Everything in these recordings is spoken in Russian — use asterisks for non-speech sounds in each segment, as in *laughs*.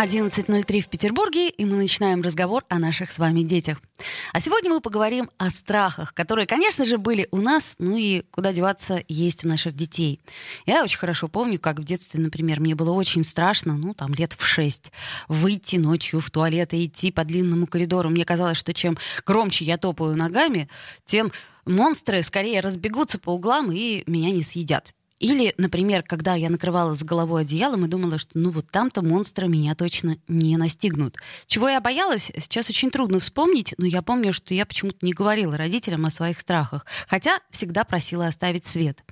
11.03 в Петербурге, и мы начинаем разговор о наших с вами детях. А сегодня мы поговорим о страхах, которые, конечно же, были у нас, ну и куда деваться есть у наших детей. Я очень хорошо помню, как в детстве, например, мне было очень страшно, ну, там, лет в шесть, выйти ночью в туалет и идти по длинному коридору. Мне казалось, что чем громче я топаю ногами, тем монстры скорее разбегутся по углам и меня не съедят. Или, например, когда я накрывала с головой одеялом и думала, что ну вот там-то монстры меня точно не настигнут. Чего я боялась, сейчас очень трудно вспомнить, но я помню, что я почему-то не говорила родителям о своих страхах, хотя всегда просила оставить свет.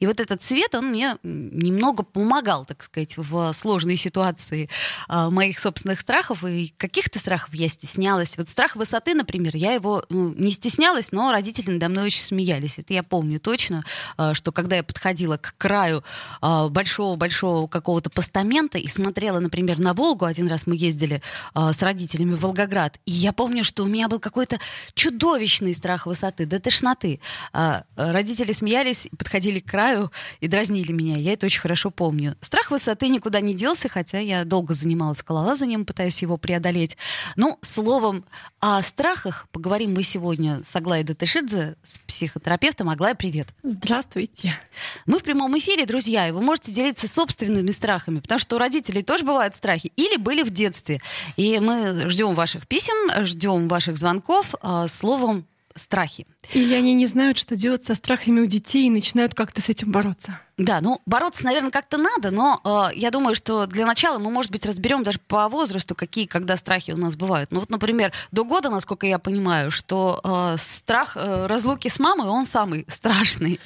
И вот этот свет, он мне немного помогал, так сказать, в сложной ситуации э, моих собственных страхов, и каких-то страхов я стеснялась. Вот страх высоты, например, я его ну, не стеснялась, но родители надо мной очень смеялись. Это я помню точно, э, что когда я подходила к краю а, большого-большого какого-то постамента и смотрела, например, на Волгу. Один раз мы ездили а, с родителями в Волгоград. И я помню, что у меня был какой-то чудовищный страх высоты, до тошноты. А, родители смеялись, подходили к краю и дразнили меня. Я это очень хорошо помню. Страх высоты никуда не делся, хотя я долго занималась скалолазанием, пытаясь его преодолеть. Ну, словом, о страхах поговорим мы сегодня с Аглаей Датышидзе, с психотерапевтом. Аглая, привет. Здравствуйте. Мы в прямом прямом эфире, друзья, и вы можете делиться собственными страхами, потому что у родителей тоже бывают страхи, или были в детстве. И мы ждем ваших писем, ждем ваших звонков. А, словом, страхи. Или они не знают, что делать со страхами у детей и начинают как-то с этим бороться. Да, ну бороться, наверное, как-то надо, но э, я думаю, что для начала мы, может быть, разберем даже по возрасту, какие, когда страхи у нас бывают. Ну вот, например, до года, насколько я понимаю, что э, страх э, разлуки с мамой, он самый *laughs* страшный.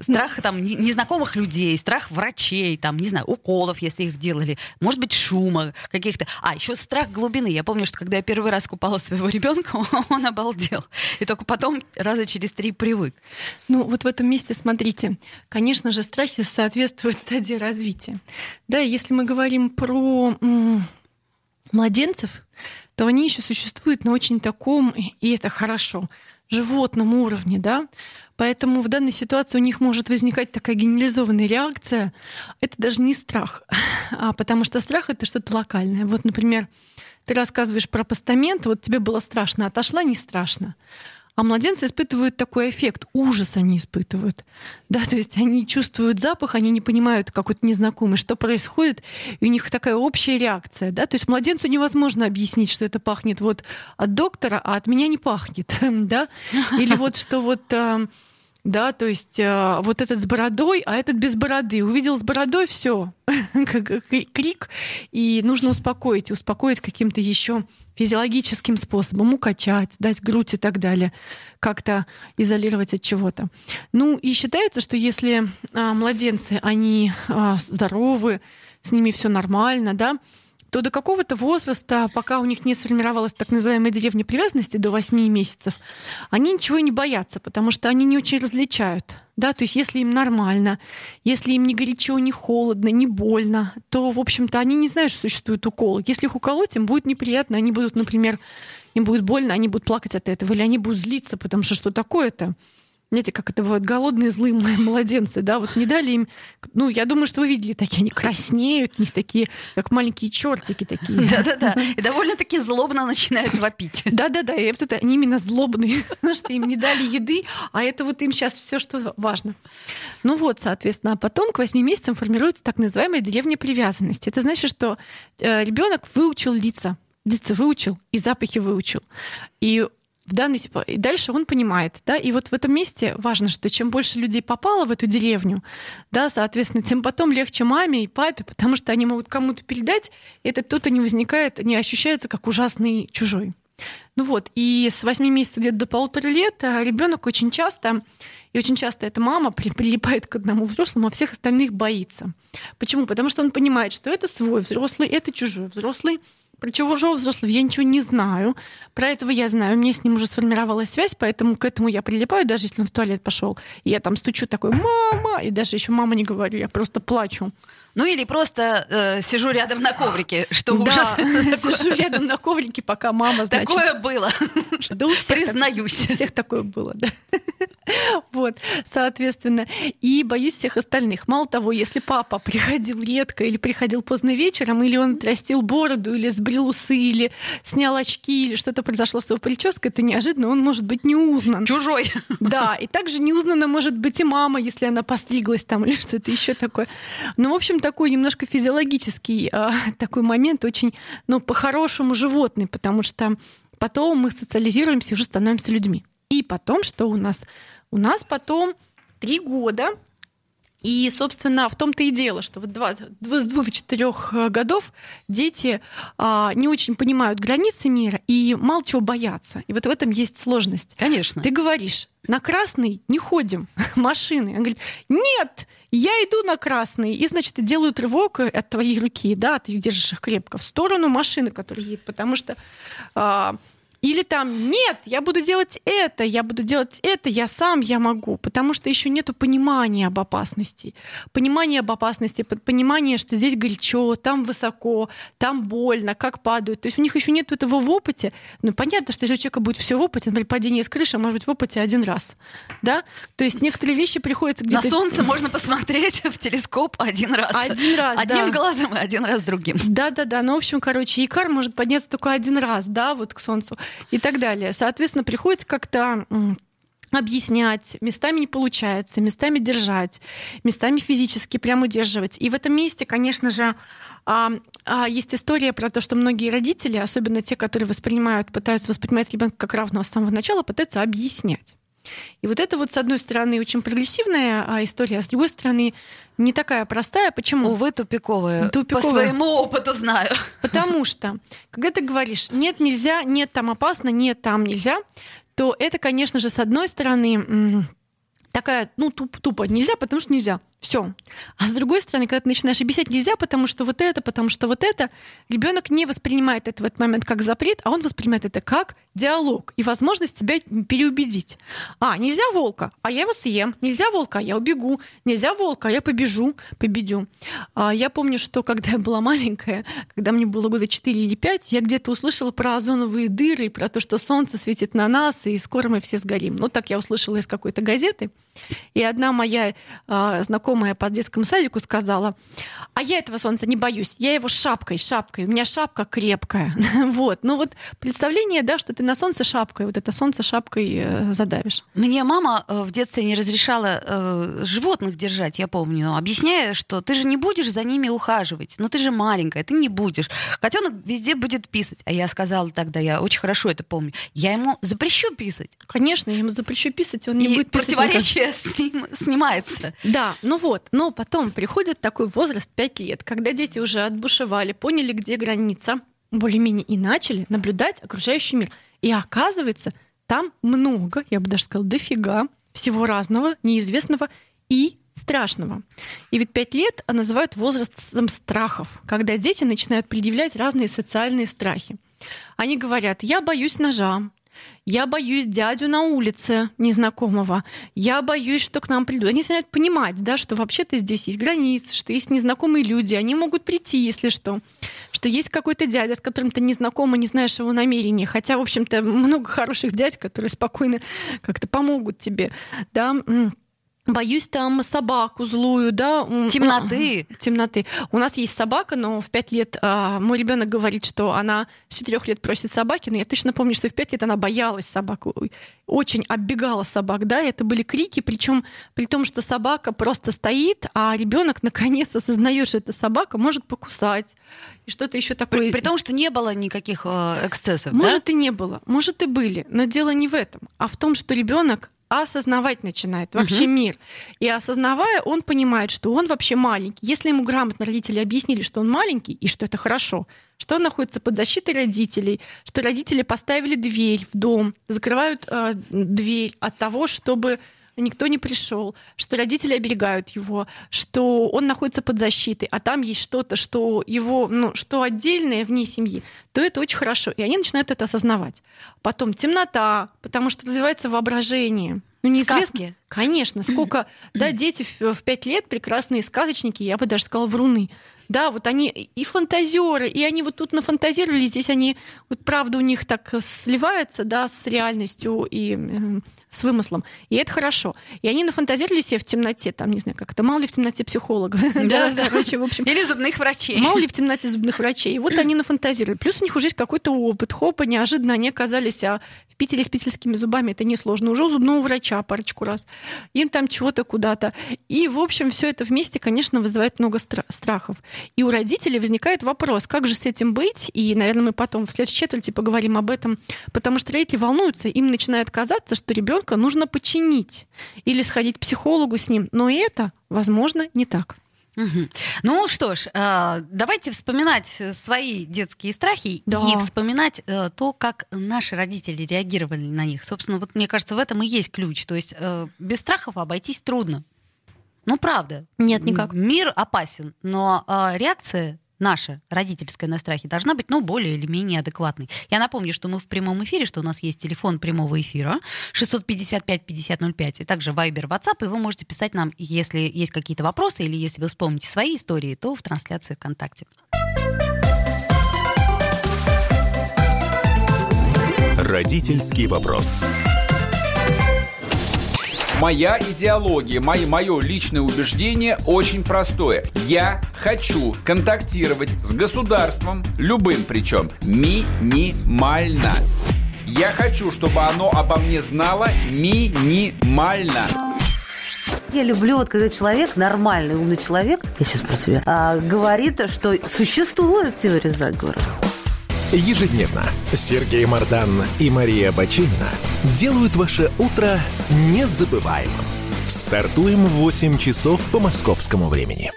Страх там незнакомых людей, страх врачей, там, не знаю, уколов, если их делали, может быть, шума каких-то. А, еще страх глубины. Я помню, что когда я первый раз купала своего ребенка, *laughs* он обалдел. И только потом раза через три привык. Ну вот в этом месте, смотрите, конечно же, страхи соответствуют стадии развития. Да, если мы говорим про младенцев, то они еще существуют на очень таком, и это хорошо, животном уровне, да. Поэтому в данной ситуации у них может возникать такая генерализованная реакция. Это даже не страх, а потому что страх это что-то локальное. Вот, например, ты рассказываешь про постамент, вот тебе было страшно, отошла не страшно. А младенцы испытывают такой эффект, ужас они испытывают. Да, то есть они чувствуют запах, они не понимают какой-то незнакомый, что происходит, и у них такая общая реакция. Да? То есть младенцу невозможно объяснить, что это пахнет вот от доктора, а от меня не пахнет. *laughs* Да? Или вот что вот э, да, то есть э, вот этот с бородой, а этот без бороды. Увидел с бородой, все, *laughs* крик, и нужно успокоить, успокоить каким-то еще физиологическим способом, укачать, дать грудь и так далее, как-то изолировать от чего-то. Ну и считается, что если э, младенцы, они э, здоровы, с ними все нормально, да, то до какого-то возраста, пока у них не сформировалась так называемая деревня привязанности до 8 месяцев, они ничего не боятся, потому что они не очень различают. Да, то есть если им нормально, если им не горячо, не холодно, не больно, то, в общем-то, они не знают, что существует укол. Если их уколоть, им будет неприятно, они будут, например, им будет больно, они будут плакать от этого, или они будут злиться, потому что что такое-то? Знаете, как это бывают, голодные злые *laughs* младенцы, да, вот не дали им, ну, я думаю, что вы видели такие, они краснеют, у них такие, как маленькие чертики такие. *laughs* Да-да-да, и довольно-таки злобно начинают вопить. *laughs* Да-да-да, и вот это они именно злобные, потому что им не дали еды, а это вот им сейчас все, что важно. Ну вот, соответственно, а потом к 8 месяцам формируется так называемая деревня привязанности. Это значит, что э, ребенок выучил лица, лица выучил и запахи выучил. И в данной и дальше он понимает, да, и вот в этом месте важно, что чем больше людей попало в эту деревню, да, соответственно, тем потом легче маме и папе, потому что они могут кому-то передать, и этот кто-то не возникает, не ощущается как ужасный чужой. Ну вот, и с 8 месяцев где-то до полутора лет а, ребенок очень часто, и очень часто эта мама прилипает к одному взрослому, а всех остальных боится. Почему? Потому что он понимает, что это свой взрослый, это чужой взрослый, Про чужого взрослого я ничего не знаю. Про этого я знаю. У меня с ним уже сформировалась связь, поэтому к этому я прилипаю, даже если он в туалет пошел. Я там стучу такой, мама! И даже еще мама не говорю, я просто плачу. Ну или просто э, сижу рядом на коврике, что да, ужас. *laughs* сижу рядом на коврике, пока мама, значит... Такое было. Да у всех Признаюсь. Так, у всех такое было, да. *laughs* Вот, соответственно. И боюсь всех остальных. Мало того, если папа приходил редко или приходил поздно вечером, или он отрастил бороду, или сбрил усы, или снял очки, или что-то произошло с его прической, то неожиданно он может быть не узнан. Чужой. Да, и также неузнана может быть и мама, если она постриглась там или что-то еще такое. Ну, в общем, такой немножко физиологический а, *laughs* такой момент, очень, ну, по-хорошему животный, потому что потом мы социализируемся и уже становимся людьми. И потом, что у нас? У нас потом три года и, собственно, в том-то и дело, что вот два, с двух до четырех э, годов дети а, не очень понимают границы мира и мало чего боятся. И вот в этом есть сложность. Конечно. Ты говоришь, на красный не ходим, *laughs* машины. Он говорит, нет, я иду на красный. И, значит, делают рывок от твоей руки, да, ты держишь их крепко, в сторону машины, которая едет, потому что а, или там, нет, я буду делать это, я буду делать это, я сам, я могу. Потому что еще нет понимания об опасности. Понимание об опасности, понимание, что здесь горячо, там высоко, там больно, как падают. То есть у них еще нет этого в опыте. Ну, понятно, что если у человека будет все в опыте, например, падение с крыши, а может быть в опыте один раз. Да? То есть некоторые вещи приходится где-то... На солнце можно посмотреть *laughs* в телескоп один раз. Один раз, Одним да. глазом и один раз другим. Да-да-да. Ну, в общем, короче, икар может подняться только один раз, да, вот к солнцу и так далее. Соответственно, приходится как-то объяснять, местами не получается, местами держать, местами физически прям удерживать. И в этом месте, конечно же, а, а, есть история про то, что многие родители, особенно те, которые воспринимают, пытаются воспринимать ребенка как равного с самого начала, пытаются объяснять. И вот это вот, с одной стороны, очень прогрессивная а, история, а с другой стороны, не такая простая. Почему? Увы, тупиковая. Тупиковая. По своему опыту знаю. Потому что, когда ты говоришь, нет, нельзя, нет, там опасно, нет, там нельзя, то это, конечно же, с одной стороны, такая, ну, туп, тупо нельзя, потому что нельзя. Все. А с другой стороны, когда ты начинаешь объяснять нельзя, потому что вот это, потому что вот это, ребенок не воспринимает это в этот момент как запрет, а он воспринимает это как диалог и возможность тебя переубедить. А, нельзя волка, а я его съем. Нельзя волка, а я убегу. Нельзя волка, а я побежу, победю. А, я помню, что когда я была маленькая, когда мне было года 4 или 5, я где-то услышала про озоновые дыры, про то, что солнце светит на нас, и скоро мы все сгорим. Ну, так я услышала из какой-то газеты. И одна моя а, знакомая знакомая по детскому садику сказала, а я этого солнца не боюсь, я его шапкой, шапкой, у меня шапка крепкая. *laughs* вот. Ну вот представление, да, что ты на солнце шапкой, вот это солнце шапкой э, задавишь. Мне мама э, в детстве не разрешала э, животных держать, я помню, объясняя, что ты же не будешь за ними ухаживать, но ты же маленькая, ты не будешь. Котенок везде будет писать. А я сказала тогда, я очень хорошо это помню, я ему запрещу писать. Конечно, я ему запрещу писать, он не И будет писать. противоречие *laughs* сним, снимается. Да, ну вот, но потом приходит такой возраст 5 лет, когда дети уже отбушевали, поняли, где граница, более-менее и начали наблюдать окружающий мир. И оказывается, там много, я бы даже сказала, дофига всего разного, неизвестного и страшного. И ведь пять лет называют возрастом страхов, когда дети начинают предъявлять разные социальные страхи. Они говорят, я боюсь ножа, я боюсь дядю на улице незнакомого. Я боюсь, что к нам придут. Они начинают понимать, да, что вообще-то здесь есть границы, что есть незнакомые люди. Они могут прийти, если что. Что есть какой-то дядя, с которым ты не не знаешь его намерения. Хотя, в общем-то, много хороших дядь, которые спокойно как-то помогут тебе. Да? Боюсь там собаку злую, да. Темноты. *laughs* Темноты. У нас есть собака, но в пять лет а, мой ребенок говорит, что она с четырех лет просит собаки, но я точно помню, что в пять лет она боялась собаку, очень оббегала собак, да, и это были крики, причем при том, что собака просто стоит, а ребенок наконец осознает, что эта собака может покусать и что-то еще такое. При, при том, что не было никаких э, эксцессов, может да? и не было, может и были, но дело не в этом, а в том, что ребенок осознавать начинает вообще угу. мир. И осознавая, он понимает, что он вообще маленький. Если ему грамотно родители объяснили, что он маленький и что это хорошо, что он находится под защитой родителей, что родители поставили дверь в дом, закрывают э, дверь от того, чтобы никто не пришел, что родители оберегают его, что он находится под защитой, а там есть что-то, что его, ну, что отдельное вне семьи, то это очень хорошо. И они начинают это осознавать. Потом темнота, потому что развивается воображение. Ну, не Сказки. Конечно, сколько, *clears throat* да, дети в пять лет прекрасные сказочники, я бы даже сказала, вруны. Да, вот они и фантазеры, и они вот тут нафантазировали, здесь они, вот правда у них так сливается, да, с реальностью и э, с вымыслом. И это хорошо. И они нафантазировали себе в темноте, там, не знаю, как это, мало ли в темноте психологов. *laughs* Да, да, короче, в общем. Или зубных врачей. Мало ли в темноте зубных врачей. И вот они нафантазировали. Плюс у них уже есть какой-то опыт. Хопа, неожиданно они оказались а в Питере с питерскими зубами. Это несложно. Уже у зубного врача парочку раз. Им там чего-то куда-то. И, в общем, все это вместе, конечно, вызывает много страхов. И у родителей возникает вопрос, как же с этим быть? И, наверное, мы потом в следующей четверти поговорим об этом. Потому что родители волнуются. Им начинает казаться, что ребенок ребенка нужно починить или сходить к психологу с ним. Но это, возможно, не так. Угу. Ну что ж, э, давайте вспоминать свои детские страхи да. и вспоминать э, то, как наши родители реагировали на них. Собственно, вот мне кажется, в этом и есть ключ. То есть э, без страхов обойтись трудно. Ну, правда. Нет, никак. Мир опасен, но реакция наша родительская на страхе должна быть, ну, более или менее адекватной. Я напомню, что мы в прямом эфире, что у нас есть телефон прямого эфира 655-5005, и также Viber, WhatsApp, и вы можете писать нам, если есть какие-то вопросы или если вы вспомните свои истории, то в трансляции ВКонтакте. Родительский вопрос. Моя идеология, мое, мое личное убеждение очень простое. Я хочу контактировать с государством, любым причем, минимально. Я хочу, чтобы оно обо мне знало минимально. Я люблю, вот когда человек, нормальный, умный человек, я сейчас про тебя, а, говорит, что существует теория заговора. Ежедневно Сергей Мардан и Мария Бачинина делают ваше утро незабываемым. Стартуем в 8 часов по московскому времени.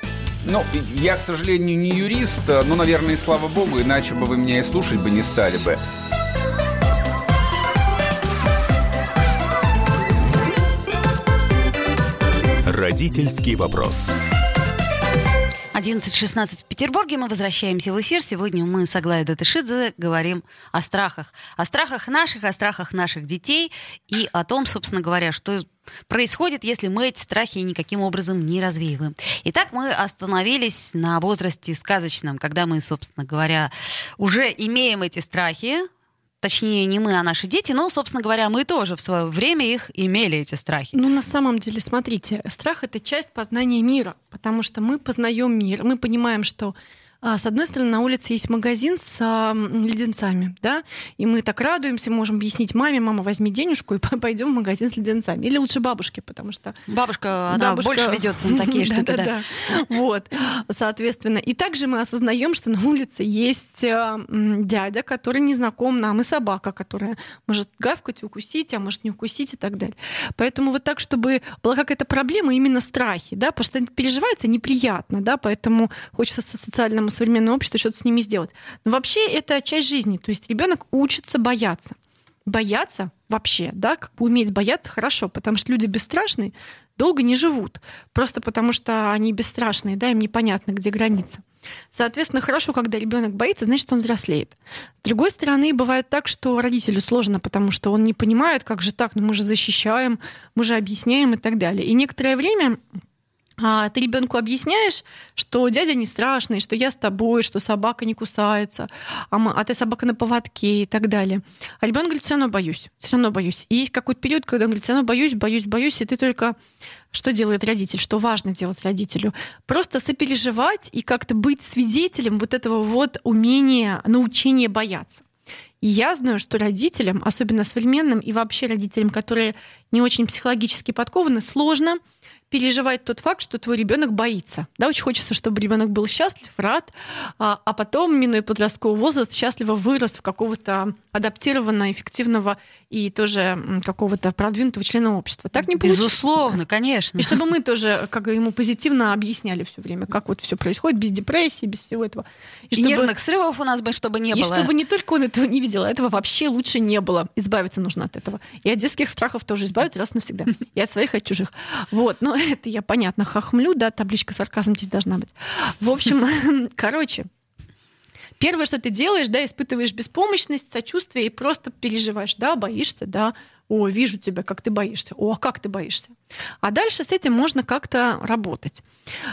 Ну, я, к сожалению, не юрист, но, наверное, и слава богу, иначе бы вы меня и слушать бы не стали бы. Родительский вопрос. 11.16 в Петербурге. Мы возвращаемся в эфир. Сегодня мы с Аглаей Датышидзе говорим о страхах. О страхах наших, о страхах наших детей и о том, собственно говоря, что происходит, если мы эти страхи никаким образом не развеиваем. Итак, мы остановились на возрасте сказочном, когда мы, собственно говоря, уже имеем эти страхи, точнее не мы, а наши дети, но, собственно говоря, мы тоже в свое время их имели, эти страхи. Ну, на самом деле, смотрите, страх — это часть познания мира, потому что мы познаем мир, мы понимаем, что с одной стороны, на улице есть магазин с а, леденцами, да, и мы так радуемся, можем объяснить маме, мама, возьми денежку и *laughs* пойдем в магазин с леденцами. Или лучше бабушке, потому что... Бабушка, она бабушка... больше ведется на такие *laughs* штуки, да. Вот, соответственно. И также мы осознаем, что на улице есть а, дядя, который не знаком нам, и собака, которая может гавкать, укусить, а может не укусить и так далее. Поэтому вот так, чтобы была какая-то проблема, именно страхи, да, потому что переживается неприятно, да, поэтому хочется социальным этому современному обществу что-то с ними сделать. Но вообще это часть жизни. То есть ребенок учится бояться. Бояться вообще, да, как бы уметь бояться хорошо, потому что люди бесстрашные долго не живут. Просто потому что они бесстрашные, да, им непонятно, где граница. Соответственно, хорошо, когда ребенок боится, значит, он взрослеет. С другой стороны, бывает так, что родителю сложно, потому что он не понимает, как же так, ну мы же защищаем, мы же объясняем и так далее. И некоторое время а ты ребенку объясняешь, что дядя не страшный, что я с тобой, что собака не кусается, а, мы, а ты собака на поводке и так далее. А ребенок говорит, все равно боюсь, все равно боюсь. И есть какой-то период, когда он говорит, все равно боюсь, боюсь, боюсь, и ты только что делает родитель, что важно делать родителю? Просто сопереживать и как-то быть свидетелем вот этого вот умения, научения бояться. И я знаю, что родителям, особенно современным и вообще родителям, которые не очень психологически подкованы, сложно переживать тот факт, что твой ребенок боится. Да, очень хочется, чтобы ребенок был счастлив, рад, а, а потом, минуя подростковый возраст, счастливо вырос в какого-то адаптированного, эффективного и тоже какого-то продвинутого члена общества. Так не получится. Безусловно, конечно. И чтобы мы тоже как ему позитивно объясняли все время, как вот все происходит без депрессии, без всего этого. И, и чтобы... нервных срывов у нас бы, чтобы не и было. И чтобы не только он этого не видел, а этого вообще лучше не было. Избавиться нужно от этого. И от детских страхов тоже избавиться раз навсегда. И от своих, и от чужих. Вот. Но *laughs* это я, понятно, хохмлю, да, табличка сарказм здесь должна быть. В общем, *laughs* короче, Первое, что ты делаешь, да, испытываешь беспомощность, сочувствие и просто переживаешь, да, боишься, да, о, вижу тебя, как ты боишься, о, а как ты боишься. А дальше с этим можно как-то работать.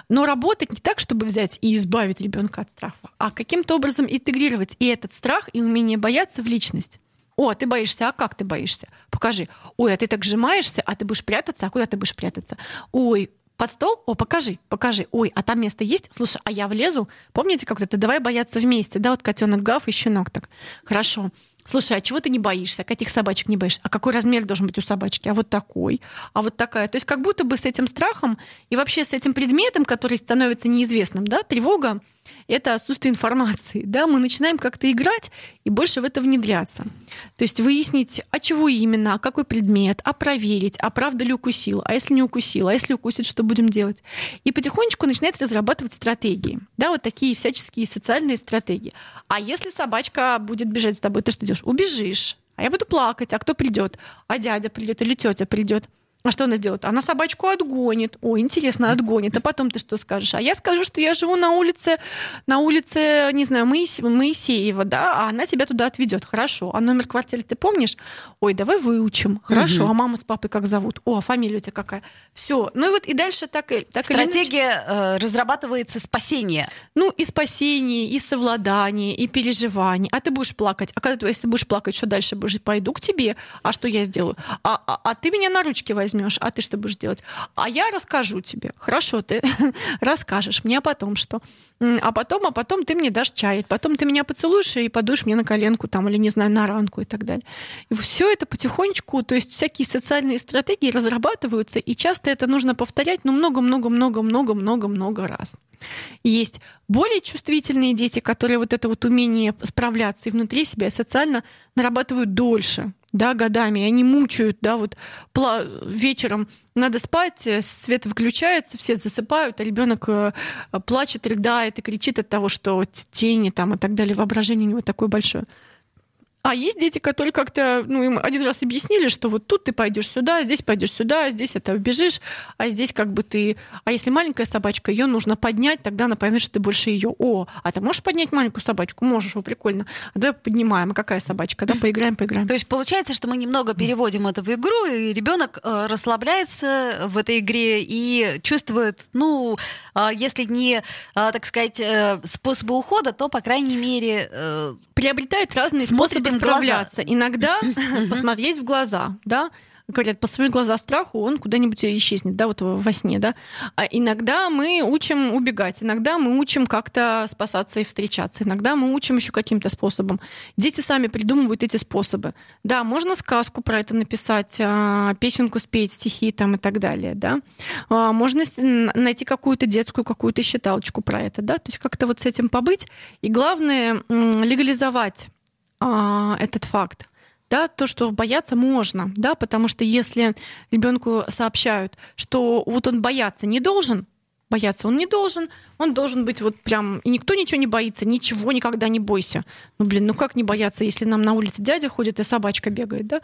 Но работать не так, чтобы взять и избавить ребенка от страха, а каким-то образом интегрировать и этот страх, и умение бояться в личность. О, а ты боишься, а как ты боишься? Покажи. Ой, а ты так сжимаешься, а ты будешь прятаться, а куда ты будешь прятаться? Ой, под стол? О, покажи, покажи. Ой, а там место есть? Слушай, а я влезу? Помните, как то давай бояться вместе, да, вот котенок гав и щенок так. Хорошо. Слушай, а чего ты не боишься? А каких собачек не боишься? А какой размер должен быть у собачки? А вот такой? А вот такая? То есть как будто бы с этим страхом и вообще с этим предметом, который становится неизвестным, да, тревога, это отсутствие информации. Да? Мы начинаем как-то играть и больше в это внедряться. То есть выяснить, а чего именно, а какой предмет, а проверить, а правда ли укусил, а если не укусил, а если укусит, что будем делать. И потихонечку начинает разрабатывать стратегии. Да, вот такие всяческие социальные стратегии. А если собачка будет бежать с тобой, ты что делаешь? Убежишь. А я буду плакать. А кто придет? А дядя придет или тетя придет? А что она сделает? Она собачку отгонит. О, интересно, отгонит. А потом ты что скажешь? А я скажу, что я живу на улице, на улице, не знаю, Моисе, Моисеева, да, а она тебя туда отведет. Хорошо. А номер квартиры ты помнишь? Ой, давай выучим. Хорошо. Угу. А маму с папой как зовут? О, а фамилия у тебя какая? Все. Ну и вот и дальше так и так Стратегия э, разрабатывается спасение. Ну и спасение, и совладание, и переживание. А ты будешь плакать. А когда если ты будешь плакать, что дальше? Пойду к тебе. А что я сделаю? А, а, а ты меня на ручки возьмешь возьмешь, а ты что будешь делать? А я расскажу тебе. Хорошо, ты *laughs* расскажешь мне, потом что? А потом, а потом ты мне дашь чай, потом ты меня поцелуешь и подуешь мне на коленку там, или, не знаю, на ранку и так далее. И все это потихонечку, то есть всякие социальные стратегии разрабатываются, и часто это нужно повторять, ну, много-много-много-много-много-много раз. Есть более чувствительные дети, которые вот это вот умение справляться и внутри себя социально нарабатывают дольше да, годами, и они мучают, да, вот вечером надо спать, э, свет выключается, все засыпают, а ребенок э, плачет, рыдает и кричит от того, что тени там и так далее, воображение у него такое большое. А есть дети, которые как-то, ну, им один раз объяснили, что вот тут ты пойдешь сюда, здесь пойдешь сюда, здесь это убежишь, а здесь как бы ты... А если маленькая собачка, ее нужно поднять, тогда она поймет, что ты больше ее. О, а ты можешь поднять маленькую собачку? Можешь, о, прикольно. А давай поднимаем. А какая собачка? Да, поиграем, поиграем. То есть получается, что мы немного переводим это в игру, и ребенок э, расслабляется в этой игре и чувствует, ну, э, если не, э, так сказать, способы ухода, то, по крайней мере... Приобретает разные способы справляться. Иногда *laughs* посмотреть в глаза, да, говорят, посмотреть глаза страху, он куда-нибудь исчезнет, да, вот во сне, да. А иногда мы учим убегать, иногда мы учим как-то спасаться и встречаться, иногда мы учим еще каким-то способом. Дети сами придумывают эти способы. Да, можно сказку про это написать, а, песенку спеть, стихи там и так далее, да. А, можно найти какую-то детскую, какую-то считалочку про это, да, то есть как-то вот с этим побыть. И главное, легализовать а, этот факт. Да, то, что бояться можно, да, потому что если ребенку сообщают, что вот он бояться не должен, бояться он не должен, он должен быть вот прям, и никто ничего не боится, ничего никогда не бойся. Ну, блин, ну как не бояться, если нам на улице дядя ходит и собачка бегает, да?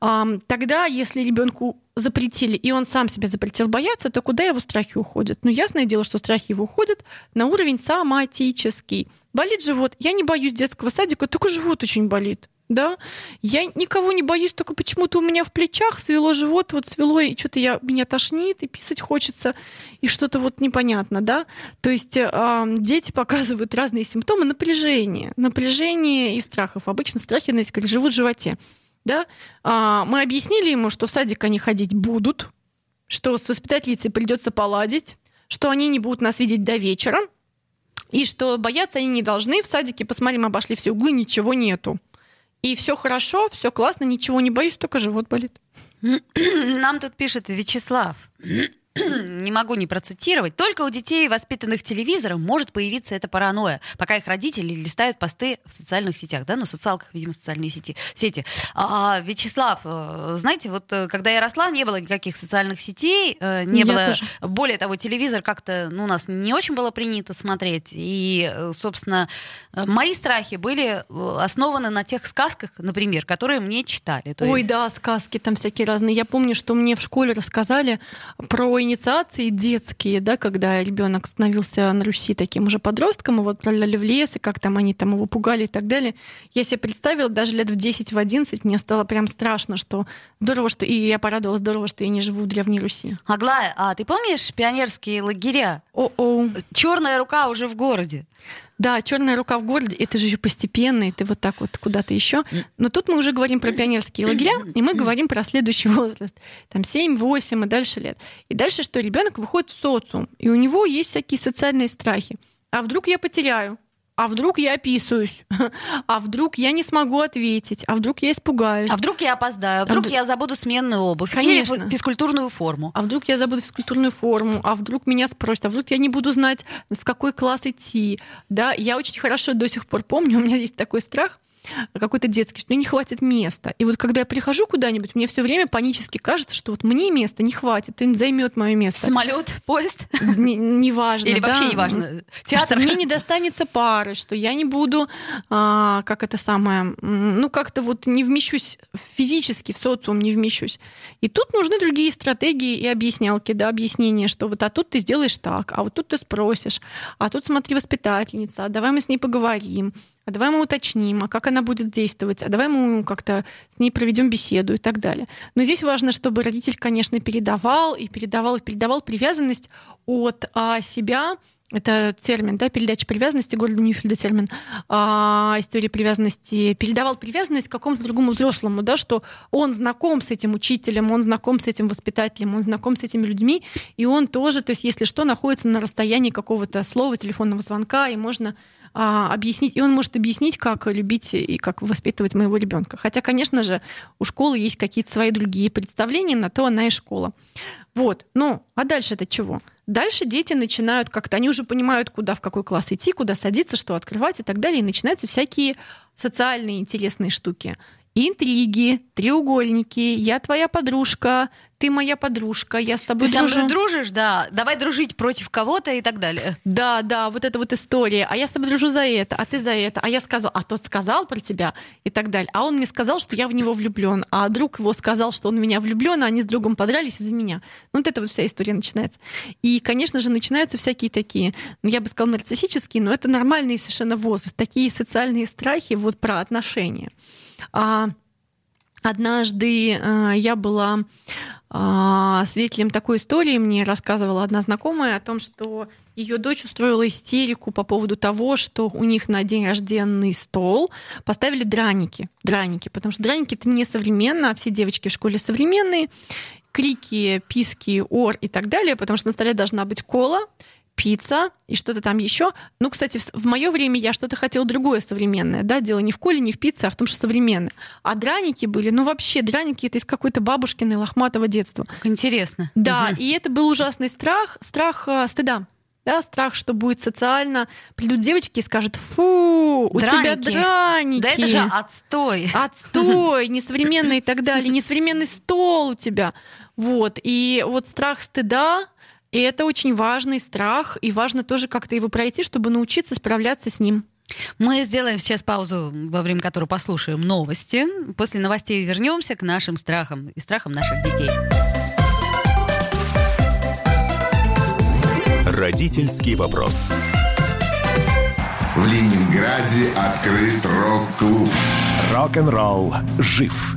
А, тогда, если ребенку запретили, и он сам себе запретил бояться, то куда его страхи уходят? Ну, ясное дело, что страхи его уходят на уровень соматический. Болит живот. Я не боюсь детского садика, только живот очень болит да. Я никого не боюсь, только почему-то у меня в плечах свело живот, вот свело, и что-то я, меня тошнит, и писать хочется, и что-то вот непонятно, да. То есть э, дети показывают разные симптомы напряжения, напряжения и страхов. Обычно страхи, знаете, как живут в животе, да. А, мы объяснили ему, что в садик они ходить будут, что с воспитательницей придется поладить, что они не будут нас видеть до вечера, и что бояться они не должны. В садике, посмотрим, обошли все углы, ничего нету. И все хорошо, все классно, ничего не боюсь, только живот болит. *clears throat* Нам тут пишет Вячеслав. *clears throat* *clears throat* не могу не процитировать, только у детей, воспитанных телевизором, может появиться эта паранойя, пока их родители листают посты в социальных сетях, да, ну, в социалках, видимо, социальные сети. сети. А, Вячеслав, э, знаете, вот э, когда я росла, не было никаких социальных сетей, э, не Я было, тоже. более того, телевизор как-то, ну, у нас не очень было принято смотреть, и, собственно, мои страхи были основаны на тех сказках, например, которые мне читали. То Ой, есть- да, сказки там всякие разные. Я помню, что мне в школе рассказали про инициации детские, да, когда ребенок становился на Руси таким уже подростком, его отправляли в лес, и как там они там его пугали и так далее. Я себе представила, даже лет в 10, в 11 мне стало прям страшно, что здорово, что... И я порадовалась, здорово, что я не живу в Древней Руси. Аглая, а ты помнишь пионерские лагеря? О-о. Черная рука уже в городе. Да, черная рука в городе, это же постепенно, и ты вот так вот куда-то еще. Но тут мы уже говорим про пионерские лагеря, и мы говорим про следующий возраст. Там 7, 8 и дальше лет. И дальше что? Ребенок выходит в социум, и у него есть всякие социальные страхи. А вдруг я потеряю? А вдруг я описываюсь? *laughs* А вдруг я не смогу ответить? А вдруг я испугаюсь? А вдруг я опоздаю? А вдруг вдруг- я забуду сменную обувь? Конечно. Или физкультурную форму? А вдруг я забуду физкультурную форму? А вдруг меня спросят? А вдруг я не буду знать, в какой класс идти? Да, я очень хорошо до сих пор помню, *laughs* у меня есть такой страх, какой-то детский, что мне не хватит места. И вот когда я прихожу куда-нибудь, мне все время панически кажется, что вот мне места не хватит, кто-нибудь займет мое место. Самолет, поезд? Не- Неважно. Или да. вообще неважно? Что Театр? мне не достанется пары, что я не буду, а, как это самое, ну как-то вот не вмещусь физически в социум, не вмещусь. И тут нужны другие стратегии и объяснялки, да, объяснения, что вот а тут ты сделаешь так, а вот тут ты спросишь, а тут смотри воспитательница, а давай мы с ней поговорим, а давай мы уточним, а как она будет действовать, а давай мы как-то с ней проведем беседу и так далее. Но здесь важно, чтобы родитель, конечно, передавал и передавал и передавал привязанность от а, себя это термин, да, передача привязанности, Гордон Ньюфельда термин, а, история привязанности, передавал привязанность какому-то другому взрослому, да, что он знаком с этим учителем, он знаком с этим воспитателем, он знаком с этими людьми, и он тоже, то есть если что, находится на расстоянии какого-то слова, телефонного звонка, и можно а, объяснить, и он может объяснить, как любить и как воспитывать моего ребенка. Хотя, конечно же, у школы есть какие-то свои другие представления, на то она и школа. Вот. Ну, а дальше это чего? Дальше дети начинают как-то, они уже понимают, куда, в какой класс идти, куда садиться, что открывать и так далее. И начинаются всякие социальные интересные штуки. Интриги, треугольники, я твоя подружка, ты моя подружка, я с тобой Ты со дружу. мной дружишь, да, давай дружить против кого-то и так далее. Да, да, вот эта вот история. А я с тобой дружу за это, а ты за это. А я сказал, а тот сказал про тебя и так далее. А он мне сказал, что я в него влюблен. А друг его сказал, что он в меня влюблен, а они с другом подрались из-за меня. Ну, вот эта вот вся история начинается. И, конечно же, начинаются всякие такие, ну, я бы сказала, нарциссические, но это нормальный совершенно возраст. Такие социальные страхи вот про отношения. А, Однажды э, я была э, свидетелем такой истории. Мне рассказывала одна знакомая о том, что ее дочь устроила истерику по поводу того, что у них на день рожденный стол поставили драники. Драники, потому что драники это не современно, а все девочки в школе современные. Крики, писки, ор и так далее, потому что на столе должна быть кола, пицца и что-то там еще. Ну, кстати, в, в мое время я что-то хотела другое современное. Да, дело не в коле, не в пицце, а в том, что современное. А драники были, ну вообще, драники это из какой-то бабушкиной лохматого детства. Как интересно. Да, Мгм. и это был ужасный страх, страх э, стыда. Да, страх, что будет социально. Придут девочки и скажут, фу, у тебя Драники. драники. Да это же отстой. *laughs* Отстой, несовременный и так далее, несовременный стол у тебя. Вот. И вот страх стыда, и это очень важный страх, и важно тоже как-то его пройти, чтобы научиться справляться с ним. Мы сделаем сейчас паузу, во время которой послушаем новости. После новостей вернемся к нашим страхам и страхам наших детей. Родительский вопрос. В Ленинграде открыт рок-клуб. Рок-н-ролл жив.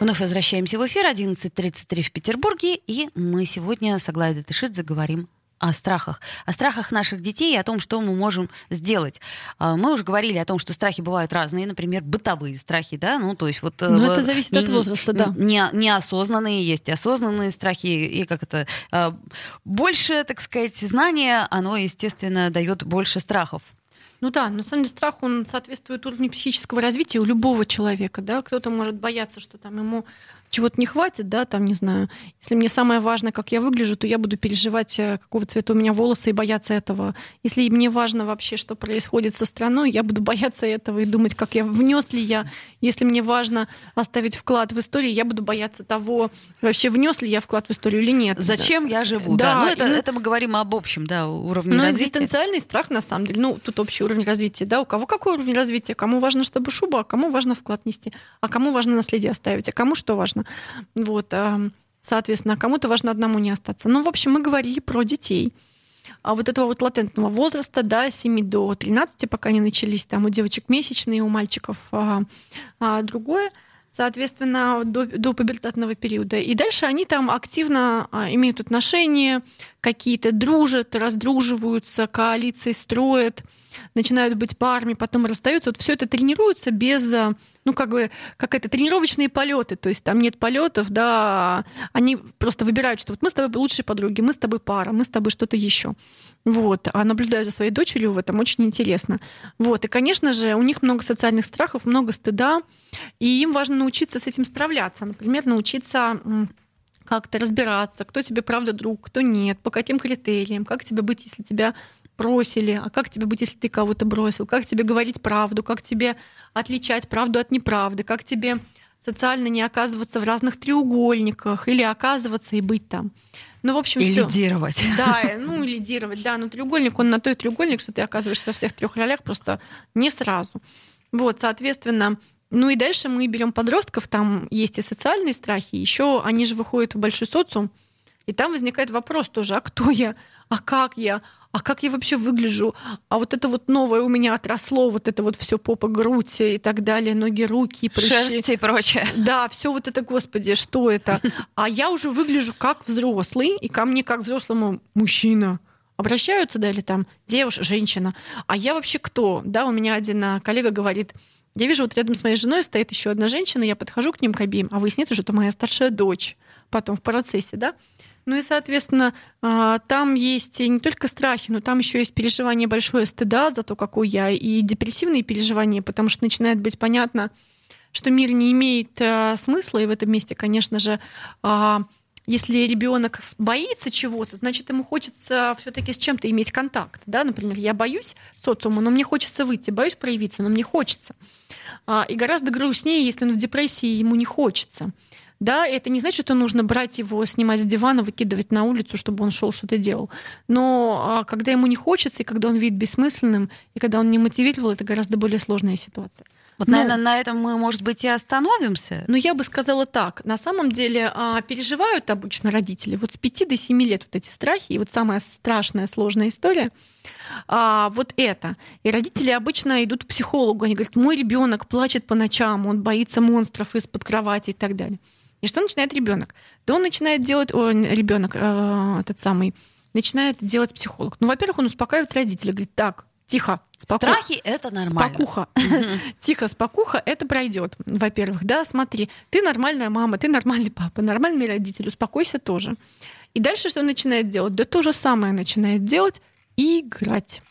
Вновь возвращаемся в эфир 11.33 в Петербурге, и мы сегодня с Аглайдой Тышидзе говорим о страхах, о страхах наших детей и о том, что мы можем сделать. А, мы уже говорили о том, что страхи бывают разные, например, бытовые страхи, да, ну то есть вот. Но ну, это зависит от возраста, да. Не, неосознанные есть осознанные страхи и как это а, больше, так сказать, знания, оно естественно дает больше страхов. Ну да, на самом деле страх, он соответствует уровню психического развития у любого человека, да, кто-то может бояться, что там ему чего-то не хватит, да, там, не знаю, если мне самое важное, как я выгляжу, то я буду переживать, э, какого цвета у меня волосы и бояться этого. Если мне важно вообще, что происходит со страной, я буду *laughs* бояться этого и думать, как я внес ли я. Если мне важно оставить вклад в историю, я буду бояться того, вообще внес ли я вклад в историю или нет. Зачем да. я живу? Да, да. Ну, это, и... это мы говорим об общем, да, уровне Но развития. экзистенциальный страх, на самом деле, ну, тут общий уровень развития, да, у кого какой уровень развития, кому важно, чтобы шуба, а кому важно вклад нести, а кому важно наследие оставить, а кому что важно. Вот, соответственно, кому-то важно одному не остаться. Ну, в общем, мы говорили про детей. А вот этого вот латентного возраста, да, 7 до 13, пока не начались, там у девочек месячные, у мальчиков а, а другое, соответственно, до, до пубертатного периода. И дальше они там активно а, имеют отношения, какие-то дружат, раздруживаются, коалиции строят, начинают быть парами, потом расстаются. Вот все это тренируется без, э, ну, как бы, как это, тренировочные полеты. То есть там нет полетов, да, они просто выбирают, что вот мы с тобой лучшие подруги, мы с тобой пара, мы с тобой что-то еще. Вот. А наблюдаю за своей дочерью в этом очень интересно. Вот. И, конечно же, у них много социальных страхов, много стыда, и им важно научиться с этим справляться. Например, научиться как-то разбираться, кто тебе правда друг, кто нет, по каким критериям, как тебе быть, если тебя бросили, а как тебе быть, если ты кого-то бросил, как тебе говорить правду, как тебе отличать правду от неправды, как тебе социально не оказываться в разных треугольниках или оказываться и быть там. Ну, в общем, и всё. лидировать. Да, ну, лидировать, да. Но треугольник, он на той треугольник, что ты оказываешься во всех трех ролях просто не сразу. Вот, соответственно, ну и дальше мы берем подростков, там есть и социальные страхи, еще они же выходят в большой социум, и там возникает вопрос тоже, а кто я, а как я, а как я вообще выгляжу, а вот это вот новое у меня отросло, вот это вот все попа, грудь и так далее, ноги, руки, прыщи. Шерсть и прочее. Да, все вот это, господи, что это? А я уже выгляжу как взрослый, и ко мне как взрослому мужчина обращаются, да, или там девушка, женщина. А я вообще кто? Да, у меня один а, коллега говорит, я вижу, вот рядом с моей женой стоит еще одна женщина, я подхожу к ним к обеим, а выясняется, что это моя старшая дочь потом в процессе, да. Ну и, соответственно, а, там есть не только страхи, но там еще есть переживание большое стыда за то, какой я, и депрессивные переживания, потому что начинает быть понятно, что мир не имеет а, смысла, и в этом месте, конечно же, а, если ребенок боится чего-то, значит, ему хочется все-таки с чем-то иметь контакт. Да? Например, я боюсь социума, но мне хочется выйти, боюсь проявиться, но мне хочется. И гораздо грустнее, если он в депрессии, ему не хочется. Да, это не значит, что нужно брать его, снимать с дивана, выкидывать на улицу, чтобы он шел что-то делал. Но а, когда ему не хочется, и когда он видит бессмысленным, и когда он не мотивировал, это гораздо более сложная ситуация. Вот, но, наверное, на этом мы, может быть, и остановимся. Ну, я бы сказала так. На самом деле а, переживают обычно родители вот с 5 до 7 лет вот эти страхи. И вот самая страшная, сложная история а, вот это. И родители обычно идут к психологу. Они говорят, мой ребенок плачет по ночам, он боится монстров из-под кровати и так далее. И что начинает ребенок? Да он начинает делать, о, ребенок, э, этот самый, начинает делать психолог. Ну, во-первых, он успокаивает родителей, говорит, так, тихо, спокуха. Страхи это нормально. Спокуха. *laughs* Тихо, спокуха, это пройдет. Во-первых, да, смотри, ты нормальная мама, ты нормальный папа, нормальный родитель, успокойся тоже. И дальше что он начинает делать? Да то же самое начинает делать играть.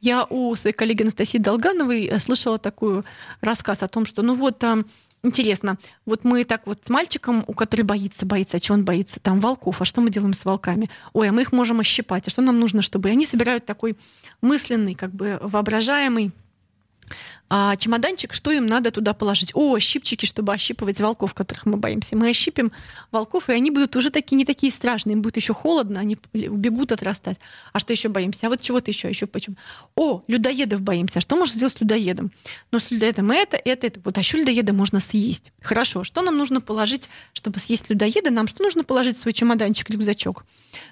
Я у своей коллеги Анастасии Долгановой э, слышала такой рассказ о том, что ну вот там Интересно, вот мы так вот с мальчиком, у которого боится, боится, а чего он боится? Там волков, а что мы делаем с волками? Ой, а мы их можем ощипать, а что нам нужно, чтобы... И они собирают такой мысленный, как бы воображаемый а, чемоданчик, что им надо туда положить. О, щипчики, чтобы ощипывать волков, которых мы боимся. Мы ощипим волков, и они будут уже такие не такие страшные. Им будет еще холодно, они убегут отрастать. А что еще боимся? А вот чего-то еще, еще почему? О, людоедов боимся. А что можно сделать с людоедом? Ну, с людоедом это, это, это. Вот а еще людоеда можно съесть. Хорошо. Что нам нужно положить, чтобы съесть людоеда? Нам что нужно положить в свой чемоданчик, рюкзачок?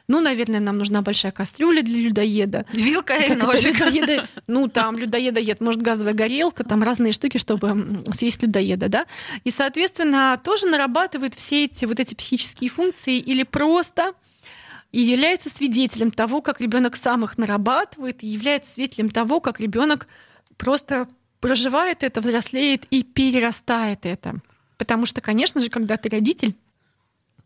Ну, наверное, нам нужна большая кастрюля для людоеда. Вилка и ножик. Людоеда, ну, там людоеда ед, может, газовая горелка, там разные штуки, чтобы съесть людоеда, да? И, соответственно, тоже нарабатывает все эти вот эти психические функции или просто и является свидетелем того, как ребенок сам их нарабатывает, и является свидетелем того, как ребенок просто проживает это, взрослеет и перерастает это. Потому что, конечно же, когда ты родитель,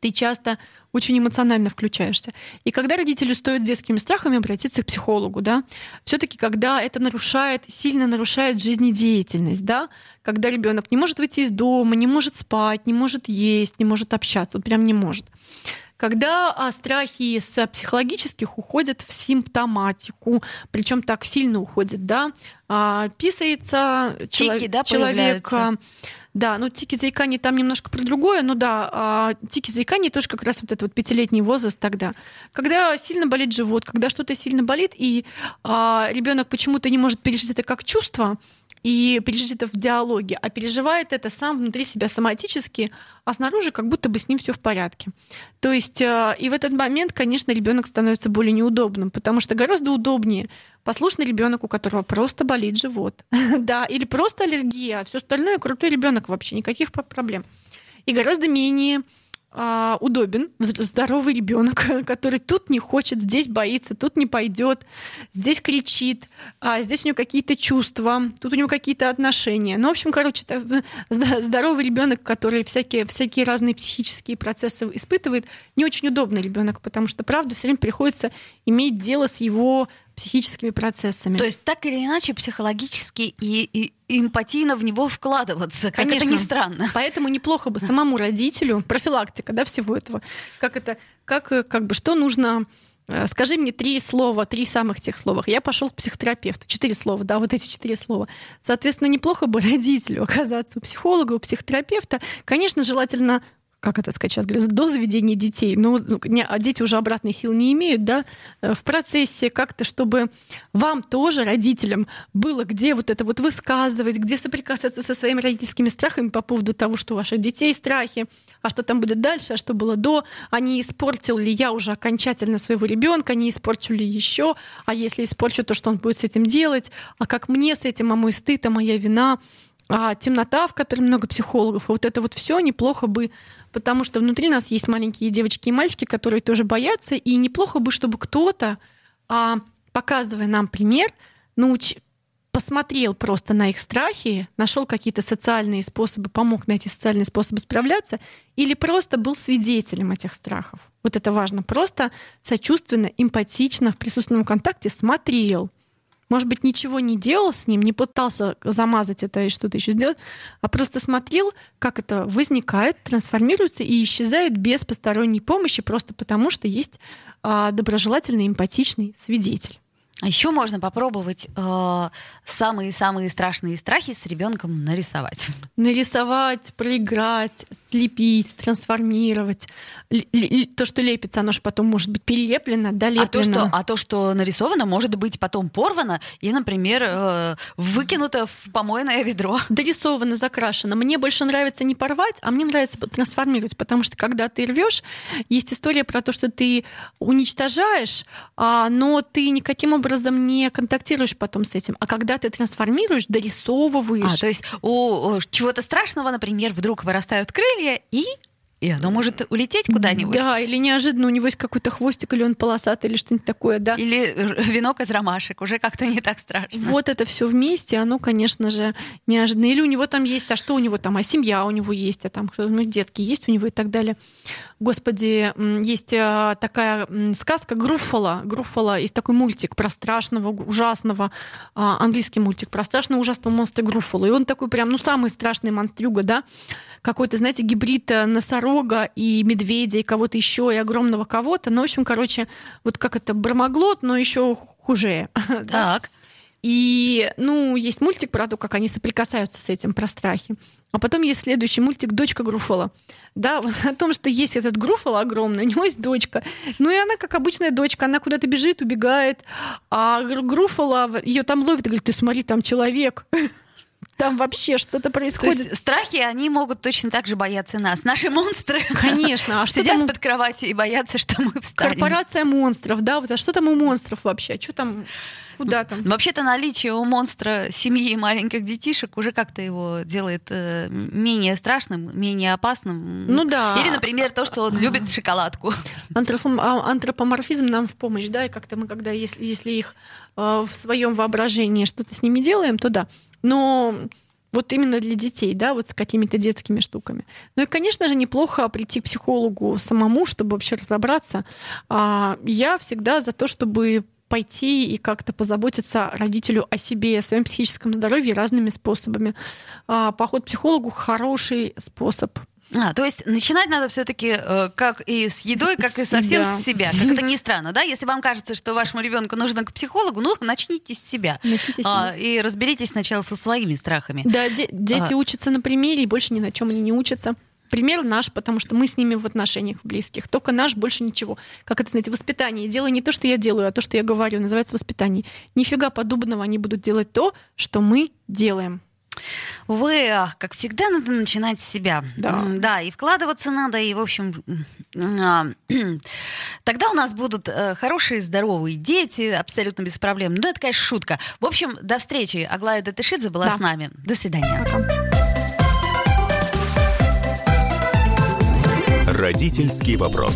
ты часто очень эмоционально включаешься. И когда родителю стоит детскими страхами обратиться к психологу, да, все-таки когда это нарушает, сильно нарушает жизнедеятельность, да, когда ребенок не может выйти из дома, не может спать, не может есть, не может общаться, вот прям не может. Когда а, страхи с психологических уходят в симптоматику, причем так сильно уходят, да, а, писается Тики, да, человек. Да, ну тики заикание там немножко про другое, но да, а, тики заикание тоже как раз вот этот вот пятилетний возраст тогда. Когда сильно болит живот, когда что-то сильно болит, и а, ребенок почему-то не может пережить это как чувство, и пережить это в диалоге, а переживает это сам внутри себя соматически, а снаружи как будто бы с ним все в порядке. То есть э, и в этот момент, конечно, ребенок становится более неудобным, потому что гораздо удобнее послушный ребенок, у которого просто болит живот, *laughs* да, или просто аллергия, а все остальное крутой ребенок вообще никаких проблем. И гораздо менее а, удобен здоровый ребенок, *laughs* который тут не хочет, здесь боится, тут не пойдет, здесь кричит, а здесь у него какие-то чувства, тут у него какие-то отношения. Ну, в общем, короче, *laughs* здоровый ребенок, который всякие, всякие разные психические процессы испытывает, не очень удобный ребенок, потому что, правда, все время приходится иметь дело с его психическими процессами. То есть так или иначе психологически и, и эмпатийно в него вкладываться, как Конечно. это ни странно. Поэтому неплохо бы самому родителю профилактика, да, всего этого. Как это, как, как бы, что нужно э, Скажи мне три слова, три самых тех слова. Я пошел к психотерапевту. Четыре слова, да, вот эти четыре слова. Соответственно, неплохо бы *laughs* родителю оказаться у психолога, у психотерапевта. Конечно, желательно как это сказать сейчас, говорю, до заведения детей, но ну, не- а дети уже обратной силы не имеют, да, э, в процессе как-то, чтобы вам тоже, родителям, было где вот это вот высказывать, где соприкасаться со своими родительскими страхами по поводу того, что у ваших детей страхи, а что там будет дальше, а что было до, а не испортил ли я уже окончательно своего ребенка, не испорчу ли еще, а если испорчу, то что он будет с этим делать, а как мне с этим, а мой стыд, а моя вина, а темнота, в которой много психологов, вот это вот все неплохо бы, потому что внутри нас есть маленькие девочки и мальчики, которые тоже боятся, и неплохо бы, чтобы кто-то, а, показывая нам пример, науч... посмотрел просто на их страхи, нашел какие-то социальные способы, помог на эти социальные способы справляться, или просто был свидетелем этих страхов. Вот это важно. Просто сочувственно, эмпатично, в присутственном контакте смотрел может быть, ничего не делал с ним, не пытался замазать это и что-то еще сделать, а просто смотрел, как это возникает, трансформируется и исчезает без посторонней помощи, просто потому что есть а, доброжелательный, эмпатичный свидетель. А еще можно попробовать э, самые-самые страшные страхи с ребенком нарисовать. *laughs* Нарисовать, проиграть, слепить, трансформировать. Л- л- то, что лепится, оно же потом может быть перелеплено, долеплено. А то, что, а то, что нарисовано, может быть потом порвано и, например, э, выкинуто в помойное ведро. *laughs* дорисовано, закрашено. Мне больше нравится не порвать, а мне нравится трансформировать, потому что когда ты рвешь, есть история про то, что ты уничтожаешь, а, но ты никаким образом не контактируешь потом с этим. А когда ты трансформируешь, дорисовываешь. А, то есть у, у чего-то страшного, например, вдруг вырастают крылья и и оно может улететь куда-нибудь. Да, или неожиданно у него есть какой-то хвостик, или он полосатый, или что-нибудь такое, да. Или венок из ромашек, уже как-то не так страшно. Вот это все вместе, оно, конечно же, неожиданно. Или у него там есть, а что у него там, а семья у него есть, а там что, ну, детки есть у него и так далее. Господи, есть а, такая сказка Груффала. Груффала есть такой мультик про страшного, ужасного, а, английский мультик про страшного, ужасного монстра Груффала. И он такой прям, ну, самый страшный монстрюга, да, какой-то, знаете, гибрид э, носорога и медведя, и кого-то еще, и огромного кого-то. Ну, в общем, короче, вот как это, бромоглот, но еще хуже. *laughs* Так. И, ну, есть мультик про то, как они соприкасаются с этим, про страхи. А потом есть следующий мультик «Дочка Груфола». Да, *laughs* о том, что есть этот Груфол огромный, у него есть дочка. Ну и она, как обычная дочка, она куда-то бежит, убегает. А Груфола, ее там ловит и говорит, ты смотри, там человек. *laughs* Там вообще что-то происходит. То есть страхи, они могут точно так же бояться нас. Наши монстры *laughs* Конечно. А что сидят там... под кроватью и боятся, что мы встанем. Корпорация монстров, да, вот а что там у монстров вообще? А что там Куда там? Вообще-то наличие у монстра семьи маленьких детишек уже как-то его делает э, менее страшным, менее опасным. Ну да. Или, например, то, что он любит шоколадку. Антрофом, а, антропоморфизм нам в помощь, да, и как-то мы, когда, если, если их э, в своем воображении что-то с ними делаем, то да. Но вот именно для детей, да, вот с какими-то детскими штуками. Ну и, конечно же, неплохо прийти к психологу самому, чтобы вообще разобраться. А, я всегда за то, чтобы пойти и как-то позаботиться родителю о себе, о своем психическом здоровье разными способами. А, поход к психологу хороший способ а, то есть начинать надо все-таки э, как и с едой, как и совсем с себя. Как это *laughs* ни странно, да? Если вам кажется, что вашему ребенку нужно к психологу, ну, начните с себя. Начните с а, и разберитесь сначала со своими страхами. Да, де- дети а. учатся на примере, и больше ни на чем они не учатся. Пример наш, потому что мы с ними в отношениях близких. Только наш, больше ничего. Как это, знаете, воспитание. Делай не то, что я делаю, а то, что я говорю. Называется воспитание. Нифига подобного. Они будут делать то, что мы делаем. Увы, как всегда, надо начинать с себя. Да. Да, и вкладываться надо, и, в общем, а, *clears throat* тогда у нас будут э, хорошие, здоровые дети, абсолютно без проблем. Ну, это, конечно, шутка. В общем, до встречи. Аглая Датышидзе была да. с нами. До свидания. Пока. Родительский вопрос.